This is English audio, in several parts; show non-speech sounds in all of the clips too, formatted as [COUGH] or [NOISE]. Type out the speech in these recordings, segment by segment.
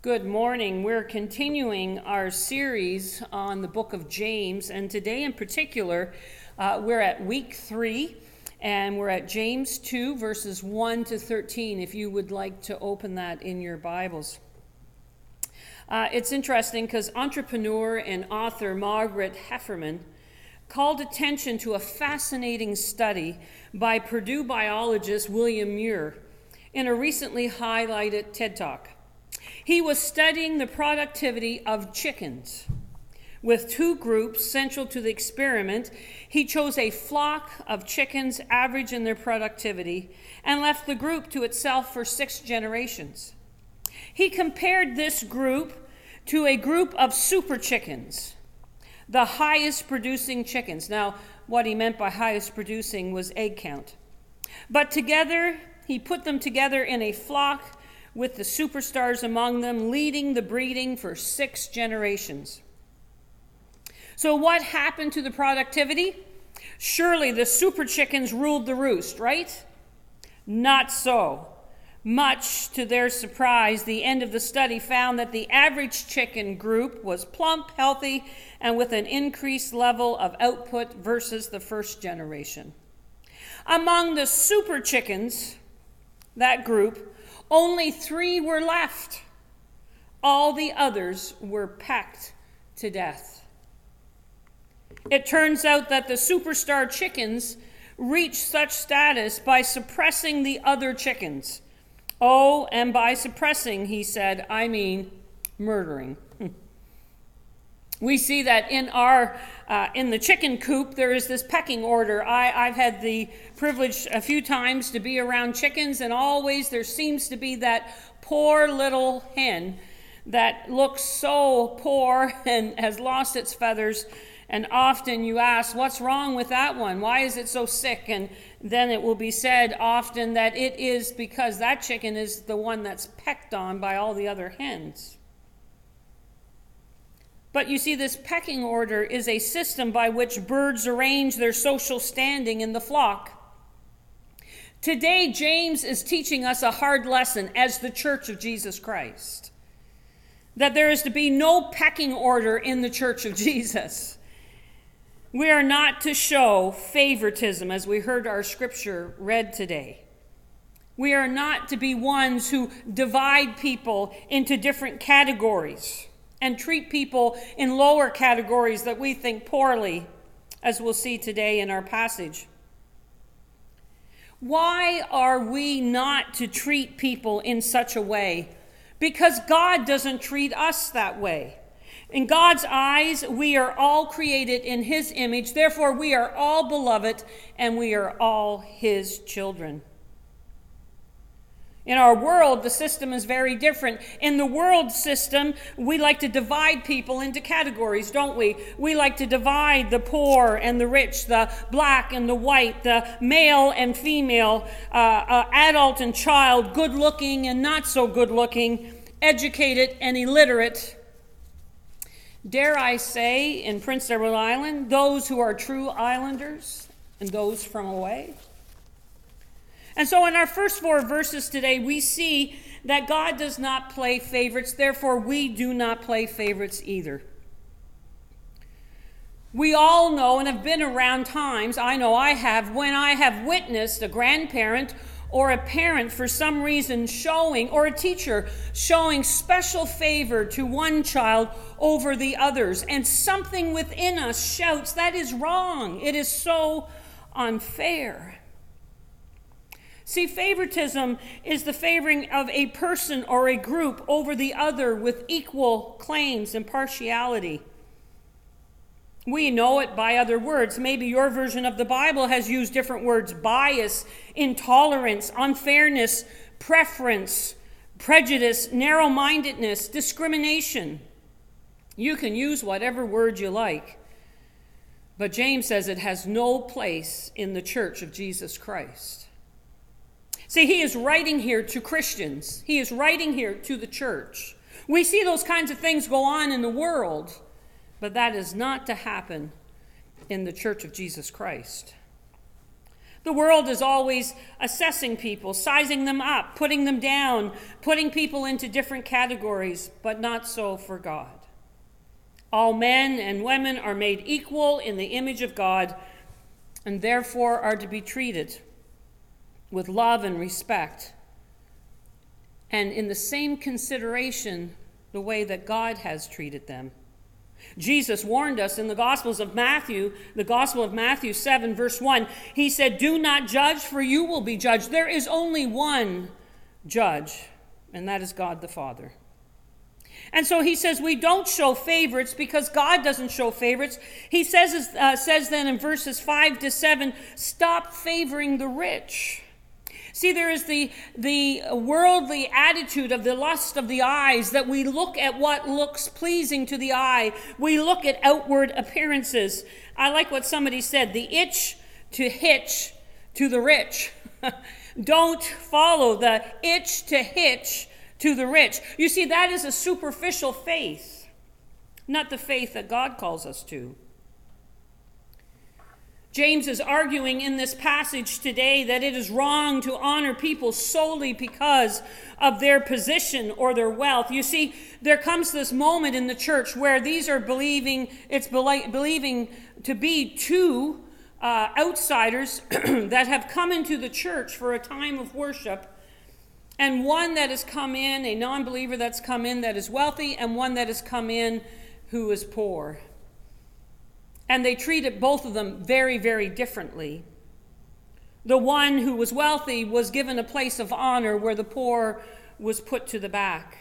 Good morning. We're continuing our series on the book of James, and today in particular, uh, we're at week three, and we're at James 2, verses 1 to 13, if you would like to open that in your Bibles. Uh, it's interesting because entrepreneur and author Margaret Heffernan called attention to a fascinating study by Purdue biologist William Muir in a recently highlighted TED Talk. He was studying the productivity of chickens. With two groups central to the experiment, he chose a flock of chickens average in their productivity and left the group to itself for six generations. He compared this group to a group of super chickens, the highest producing chickens. Now, what he meant by highest producing was egg count. But together, he put them together in a flock with the superstars among them, leading the breeding for six generations. So, what happened to the productivity? Surely the super chickens ruled the roost, right? Not so. Much to their surprise, the end of the study found that the average chicken group was plump, healthy, and with an increased level of output versus the first generation. Among the super chickens, that group, only three were left. All the others were pecked to death. It turns out that the superstar chickens reach such status by suppressing the other chickens. Oh, and by suppressing, he said, I mean murdering. We see that in our uh, in the chicken coop there is this pecking order. I, i've had the privilege a few times to be around chickens and always there seems to be that poor little hen that looks so poor [LAUGHS] and has lost its feathers. And often you ask what's wrong with that one? Why is it so sick? And then it will be said often that it is because that chicken is the one that's pecked on by all the other hens but you see, this pecking order is a system by which birds arrange their social standing in the flock. Today, James is teaching us a hard lesson as the church of Jesus Christ that there is to be no pecking order in the church of Jesus. We are not to show favoritism, as we heard our scripture read today. We are not to be ones who divide people into different categories and treat people in lower categories that we think poorly, as we'll see today in our passage. Why are we not to treat people in such a way? Because God doesn't treat us that way. In God's eyes, we are all created in His image. Therefore, we are all beloved and we are all His children. In our world, the system is very different. In the world system, we like to divide people into categories, don't we? We like to divide the poor and the rich, the black and the white, the male and female, uh, uh, adult and child, good looking and not so good looking, educated and illiterate. Dare I say, in Prince Edward Island, those who are true islanders and those from away? And so, in our first four verses today, we see that God does not play favorites, therefore, we do not play favorites either. We all know and have been around times, I know I have, when I have witnessed a grandparent or a parent for some reason showing, or a teacher showing special favor to one child over the others. And something within us shouts, That is wrong. It is so unfair. See, favoritism is the favoring of a person or a group over the other with equal claims and partiality. We know it by other words. Maybe your version of the Bible has used different words bias, intolerance, unfairness, preference, prejudice, narrow mindedness, discrimination. You can use whatever word you like. But James says it has no place in the church of Jesus Christ. See, he is writing here to Christians, he is writing here to the church. We see those kinds of things go on in the world, but that is not to happen in the church of Jesus Christ. The world is always assessing people, sizing them up, putting them down, putting people into different categories, but not so for God. All men and women are made equal in the image of God and therefore are to be treated with love and respect and in the same consideration the way that God has treated them. Jesus warned us in the Gospels of Matthew, the Gospel of Matthew 7, verse 1. He said, Do not judge, for you will be judged. There is only one judge, and that is God the Father. And so he says we don't show favorites because God doesn't show favorites. He says, uh, says then in verses 5 to 7 stop favoring the rich. See, there is the, the worldly attitude of the lust of the eyes that we look at what looks pleasing to the eye. We look at outward appearances. I like what somebody said the itch to hitch to the rich. [LAUGHS] Don't follow the itch to hitch to the rich. You see, that is a superficial faith, not the faith that God calls us to. James is arguing in this passage today that it is wrong to honor people solely because of their position or their wealth. You see, there comes this moment in the church where these are believing, it's believing to be two uh, outsiders [CLEARS THROAT] that have come into the church for a time of worship, and one that has come in, a non believer that's come in that is wealthy, and one that has come in who is poor. And they treated both of them very, very differently. The one who was wealthy was given a place of honor where the poor was put to the back.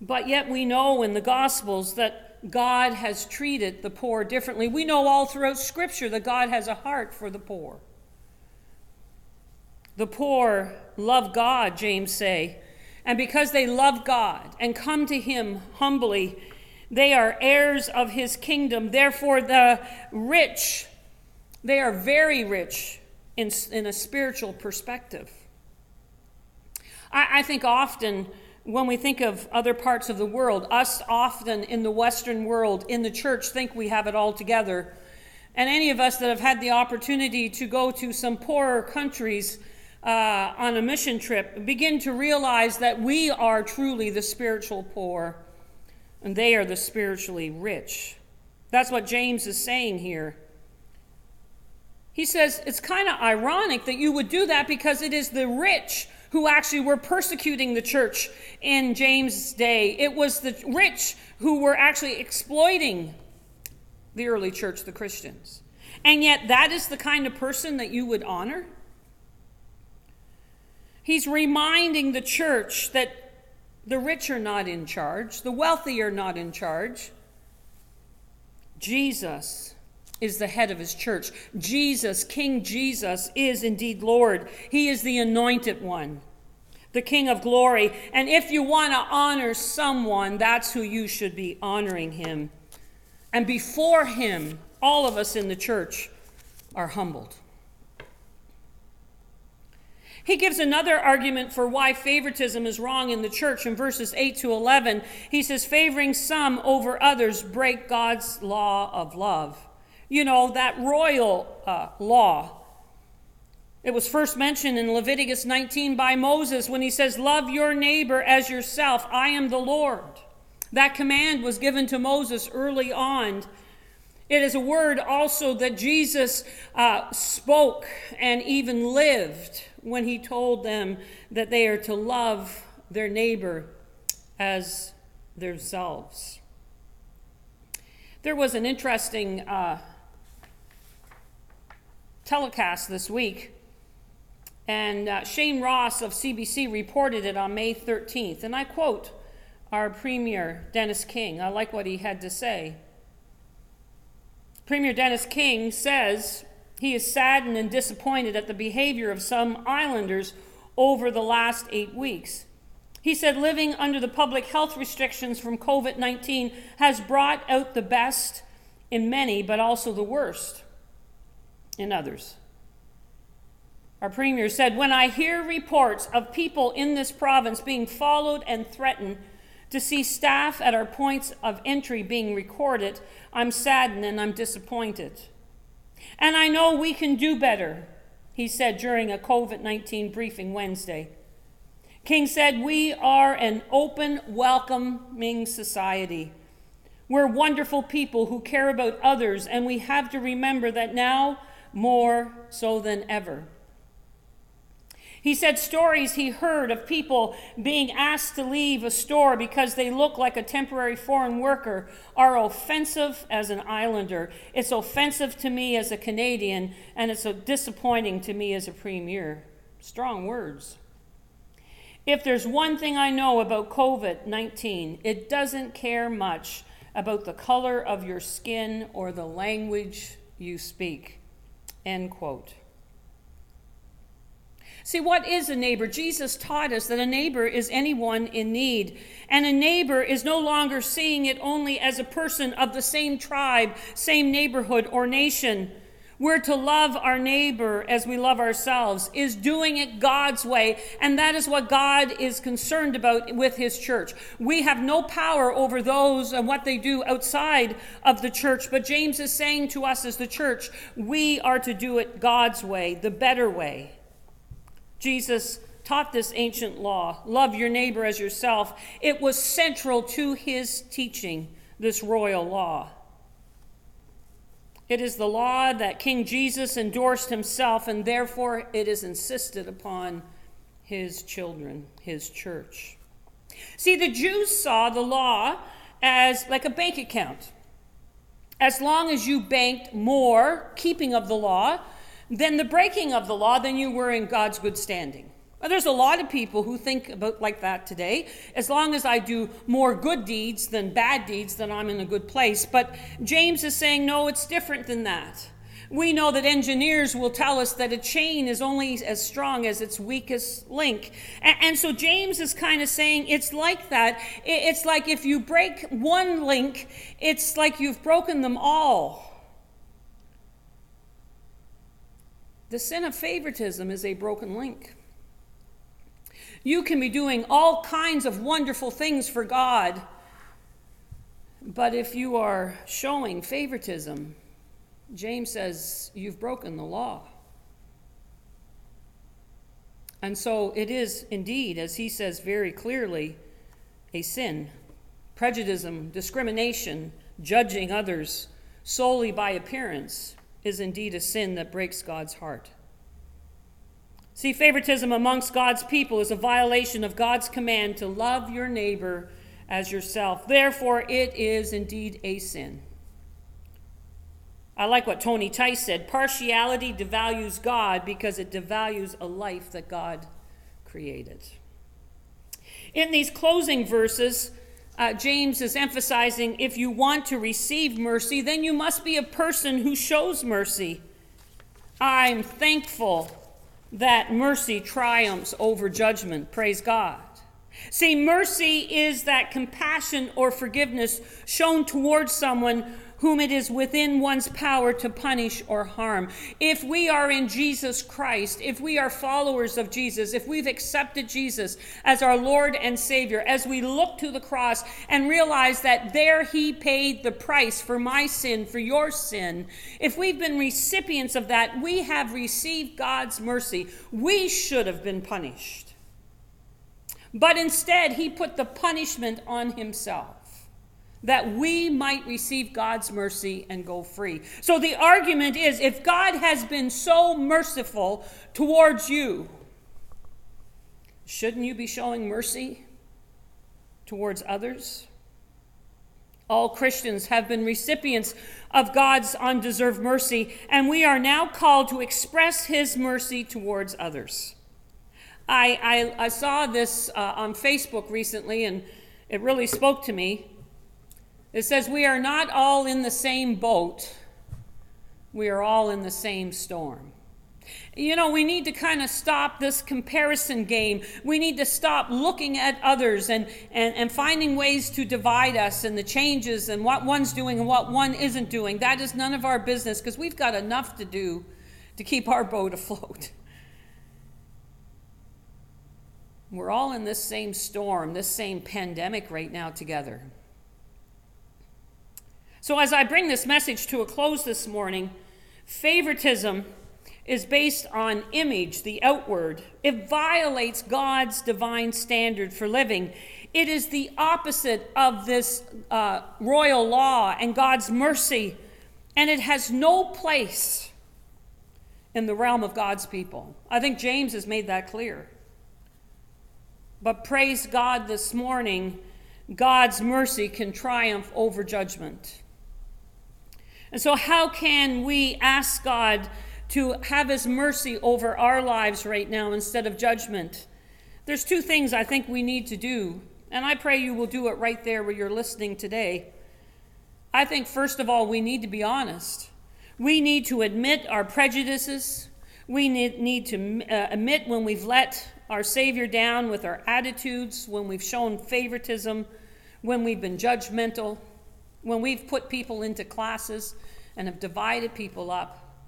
But yet we know in the Gospels that God has treated the poor differently. We know all throughout Scripture that God has a heart for the poor. The poor love God, James say, and because they love God and come to him humbly, they are heirs of his kingdom. Therefore, the rich, they are very rich in, in a spiritual perspective. I, I think often when we think of other parts of the world, us often in the Western world, in the church, think we have it all together. And any of us that have had the opportunity to go to some poorer countries uh, on a mission trip begin to realize that we are truly the spiritual poor and they are the spiritually rich. That's what James is saying here. He says it's kind of ironic that you would do that because it is the rich who actually were persecuting the church in James' day. It was the rich who were actually exploiting the early church, the Christians. And yet, that is the kind of person that you would honor? He's reminding the church that the rich are not in charge, the wealthy are not in charge. Jesus is the head of his church. Jesus, King Jesus, is indeed Lord. He is the anointed one, the King of glory. And if you want to honor someone, that's who you should be honoring him. And before him, all of us in the church are humbled. He gives another argument for why favoritism is wrong in the church in verses 8 to 11. He says, favoring some over others break God's law of love. You know, that royal uh, law. It was first mentioned in Leviticus 19 by Moses when he says, Love your neighbor as yourself. I am the Lord. That command was given to Moses early on. It is a word also that Jesus uh, spoke and even lived when he told them that they are to love their neighbor as themselves. There was an interesting uh, telecast this week, and uh, Shane Ross of CBC reported it on May 13th. And I quote our Premier, Dennis King. I like what he had to say. Premier Dennis King says he is saddened and disappointed at the behavior of some islanders over the last eight weeks. He said living under the public health restrictions from COVID 19 has brought out the best in many, but also the worst in others. Our premier said, When I hear reports of people in this province being followed and threatened, to see staff at our points of entry being recorded, I'm saddened and I'm disappointed. And I know we can do better, he said during a COVID 19 briefing Wednesday. King said, We are an open, welcoming society. We're wonderful people who care about others, and we have to remember that now more so than ever. He said stories he heard of people being asked to leave a store because they look like a temporary foreign worker are offensive as an islander. It's offensive to me as a Canadian, and it's disappointing to me as a premier. Strong words. If there's one thing I know about COVID 19, it doesn't care much about the color of your skin or the language you speak. End quote. See, what is a neighbor? Jesus taught us that a neighbor is anyone in need. And a neighbor is no longer seeing it only as a person of the same tribe, same neighborhood, or nation. We're to love our neighbor as we love ourselves, is doing it God's way. And that is what God is concerned about with his church. We have no power over those and what they do outside of the church. But James is saying to us as the church, we are to do it God's way, the better way. Jesus taught this ancient law love your neighbor as yourself. It was central to his teaching, this royal law. It is the law that King Jesus endorsed himself, and therefore it is insisted upon his children, his church. See, the Jews saw the law as like a bank account. As long as you banked more, keeping of the law, than the breaking of the law, then you were in God's good standing. Well, there's a lot of people who think about like that today. As long as I do more good deeds than bad deeds, then I'm in a good place. But James is saying, no, it's different than that. We know that engineers will tell us that a chain is only as strong as its weakest link. And, and so James is kind of saying it's like that. It's like if you break one link, it's like you've broken them all. The sin of favoritism is a broken link. You can be doing all kinds of wonderful things for God, but if you are showing favoritism, James says you've broken the law. And so it is indeed, as he says very clearly, a sin. Prejudice, discrimination, judging others solely by appearance is indeed a sin that breaks God's heart. See, favoritism amongst God's people is a violation of God's command to love your neighbor as yourself. Therefore, it is indeed a sin. I like what Tony Tice said partiality devalues God because it devalues a life that God created. In these closing verses, uh, James is emphasizing if you want to receive mercy, then you must be a person who shows mercy. I'm thankful that mercy triumphs over judgment. Praise God. See, mercy is that compassion or forgiveness shown towards someone whom it is within one's power to punish or harm. If we are in Jesus Christ, if we are followers of Jesus, if we've accepted Jesus as our Lord and Savior, as we look to the cross and realize that there He paid the price for my sin, for your sin, if we've been recipients of that, we have received God's mercy. We should have been punished. But instead, He put the punishment on Himself that we might receive God's mercy and go free. So the argument is if God has been so merciful towards you, shouldn't you be showing mercy towards others? All Christians have been recipients of God's undeserved mercy, and we are now called to express His mercy towards others. I, I, I saw this uh, on Facebook recently, and it really spoke to me. It says, We are not all in the same boat, we are all in the same storm. You know, we need to kind of stop this comparison game. We need to stop looking at others and, and, and finding ways to divide us and the changes and what one's doing and what one isn't doing. That is none of our business because we've got enough to do to keep our boat afloat. We're all in this same storm, this same pandemic right now together. So, as I bring this message to a close this morning, Favoritism is based on image, the outward. It violates God's divine standard for living. It is the opposite of this uh, royal law and God's mercy, and it has no place in the realm of God's people. I think James has made that clear. But praise God this morning, God's mercy can triumph over judgment. And so, how can we ask God to have His mercy over our lives right now instead of judgment? There's two things I think we need to do, and I pray you will do it right there where you're listening today. I think, first of all, we need to be honest. We need to admit our prejudices. We need, need to uh, admit when we've let our Savior down with our attitudes, when we've shown favoritism, when we've been judgmental, when we've put people into classes and have divided people up.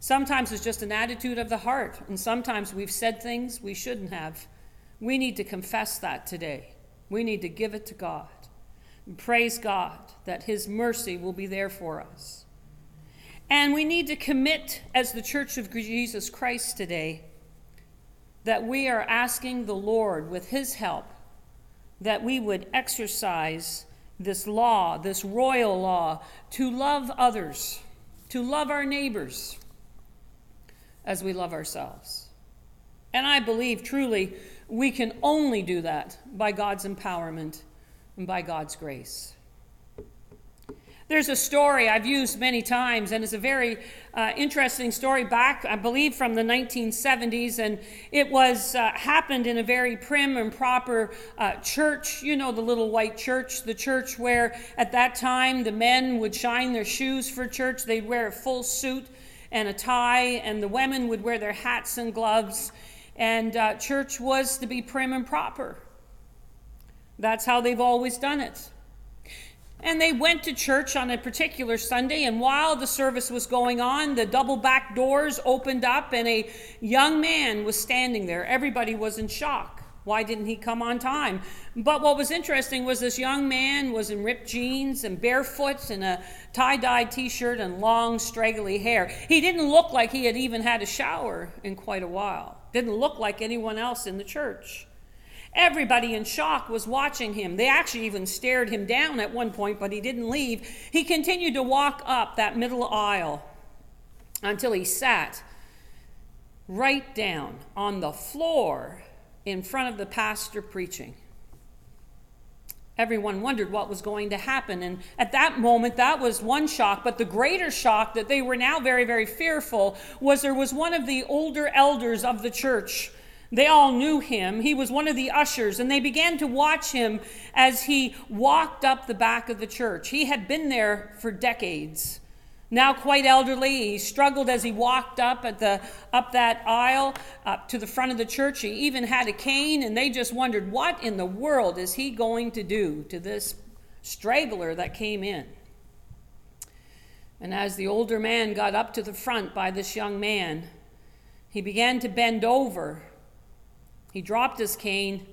Sometimes it's just an attitude of the heart, and sometimes we've said things we shouldn't have. We need to confess that today. We need to give it to God. And praise God that His mercy will be there for us. And we need to commit as the Church of Jesus Christ today that we are asking the Lord, with His help, that we would exercise this law, this royal law, to love others, to love our neighbors as we love ourselves. And I believe truly we can only do that by God's empowerment and by God's grace. There's a story I've used many times, and it's a very uh, interesting story back, I believe, from the 1970s. And it was uh, happened in a very prim and proper uh, church. You know, the little white church, the church where at that time the men would shine their shoes for church. They'd wear a full suit and a tie, and the women would wear their hats and gloves. And uh, church was to be prim and proper. That's how they've always done it. And they went to church on a particular Sunday, and while the service was going on, the double back doors opened up, and a young man was standing there. Everybody was in shock. Why didn't he come on time? But what was interesting was this young man was in ripped jeans and barefoot and a tie dye t shirt and long, straggly hair. He didn't look like he had even had a shower in quite a while, didn't look like anyone else in the church. Everybody in shock was watching him. They actually even stared him down at one point, but he didn't leave. He continued to walk up that middle aisle until he sat right down on the floor in front of the pastor preaching. Everyone wondered what was going to happen. And at that moment, that was one shock. But the greater shock that they were now very, very fearful was there was one of the older elders of the church they all knew him. He was one of the ushers, and they began to watch him as he walked up the back of the church. He had been there for decades. Now quite elderly, he struggled as he walked up at the up that aisle up to the front of the church. He even had a cane, and they just wondered what in the world is he going to do to this straggler that came in. And as the older man got up to the front by this young man, he began to bend over he dropped his cane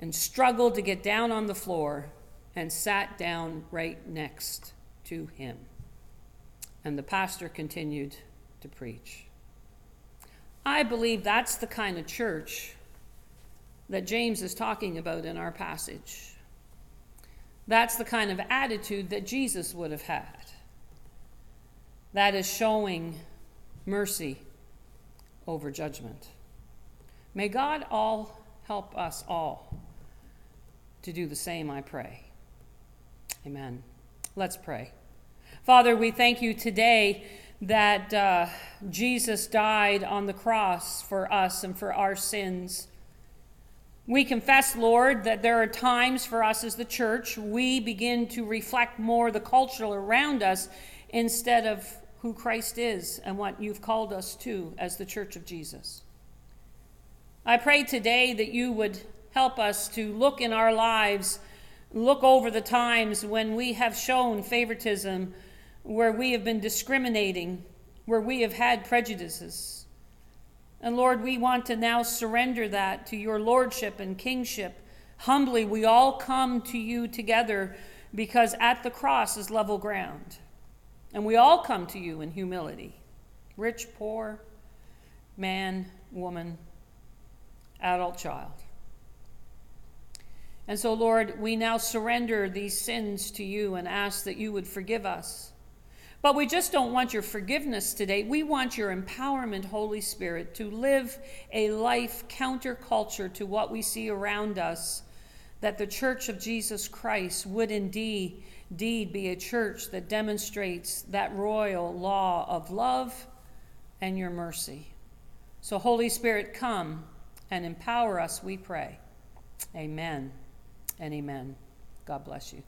and struggled to get down on the floor and sat down right next to him. And the pastor continued to preach. I believe that's the kind of church that James is talking about in our passage. That's the kind of attitude that Jesus would have had. That is showing mercy over judgment. May God all help us all to do the same, I pray. Amen. Let's pray. Father, we thank you today that uh, Jesus died on the cross for us and for our sins. We confess, Lord, that there are times for us as the church we begin to reflect more the culture around us instead of who Christ is and what you've called us to as the church of Jesus. I pray today that you would help us to look in our lives, look over the times when we have shown favoritism, where we have been discriminating, where we have had prejudices. And Lord, we want to now surrender that to your lordship and kingship. Humbly, we all come to you together because at the cross is level ground. And we all come to you in humility. rich, poor, man, woman, adult, child. And so, Lord, we now surrender these sins to you and ask that you would forgive us. But we just don't want your forgiveness today. We want your empowerment, Holy Spirit, to live a life counterculture to what we see around us, that the church of Jesus Christ would indeed, indeed be a church that demonstrates that royal law of love and your mercy. So, Holy Spirit, come and empower us, we pray. Amen and amen. God bless you.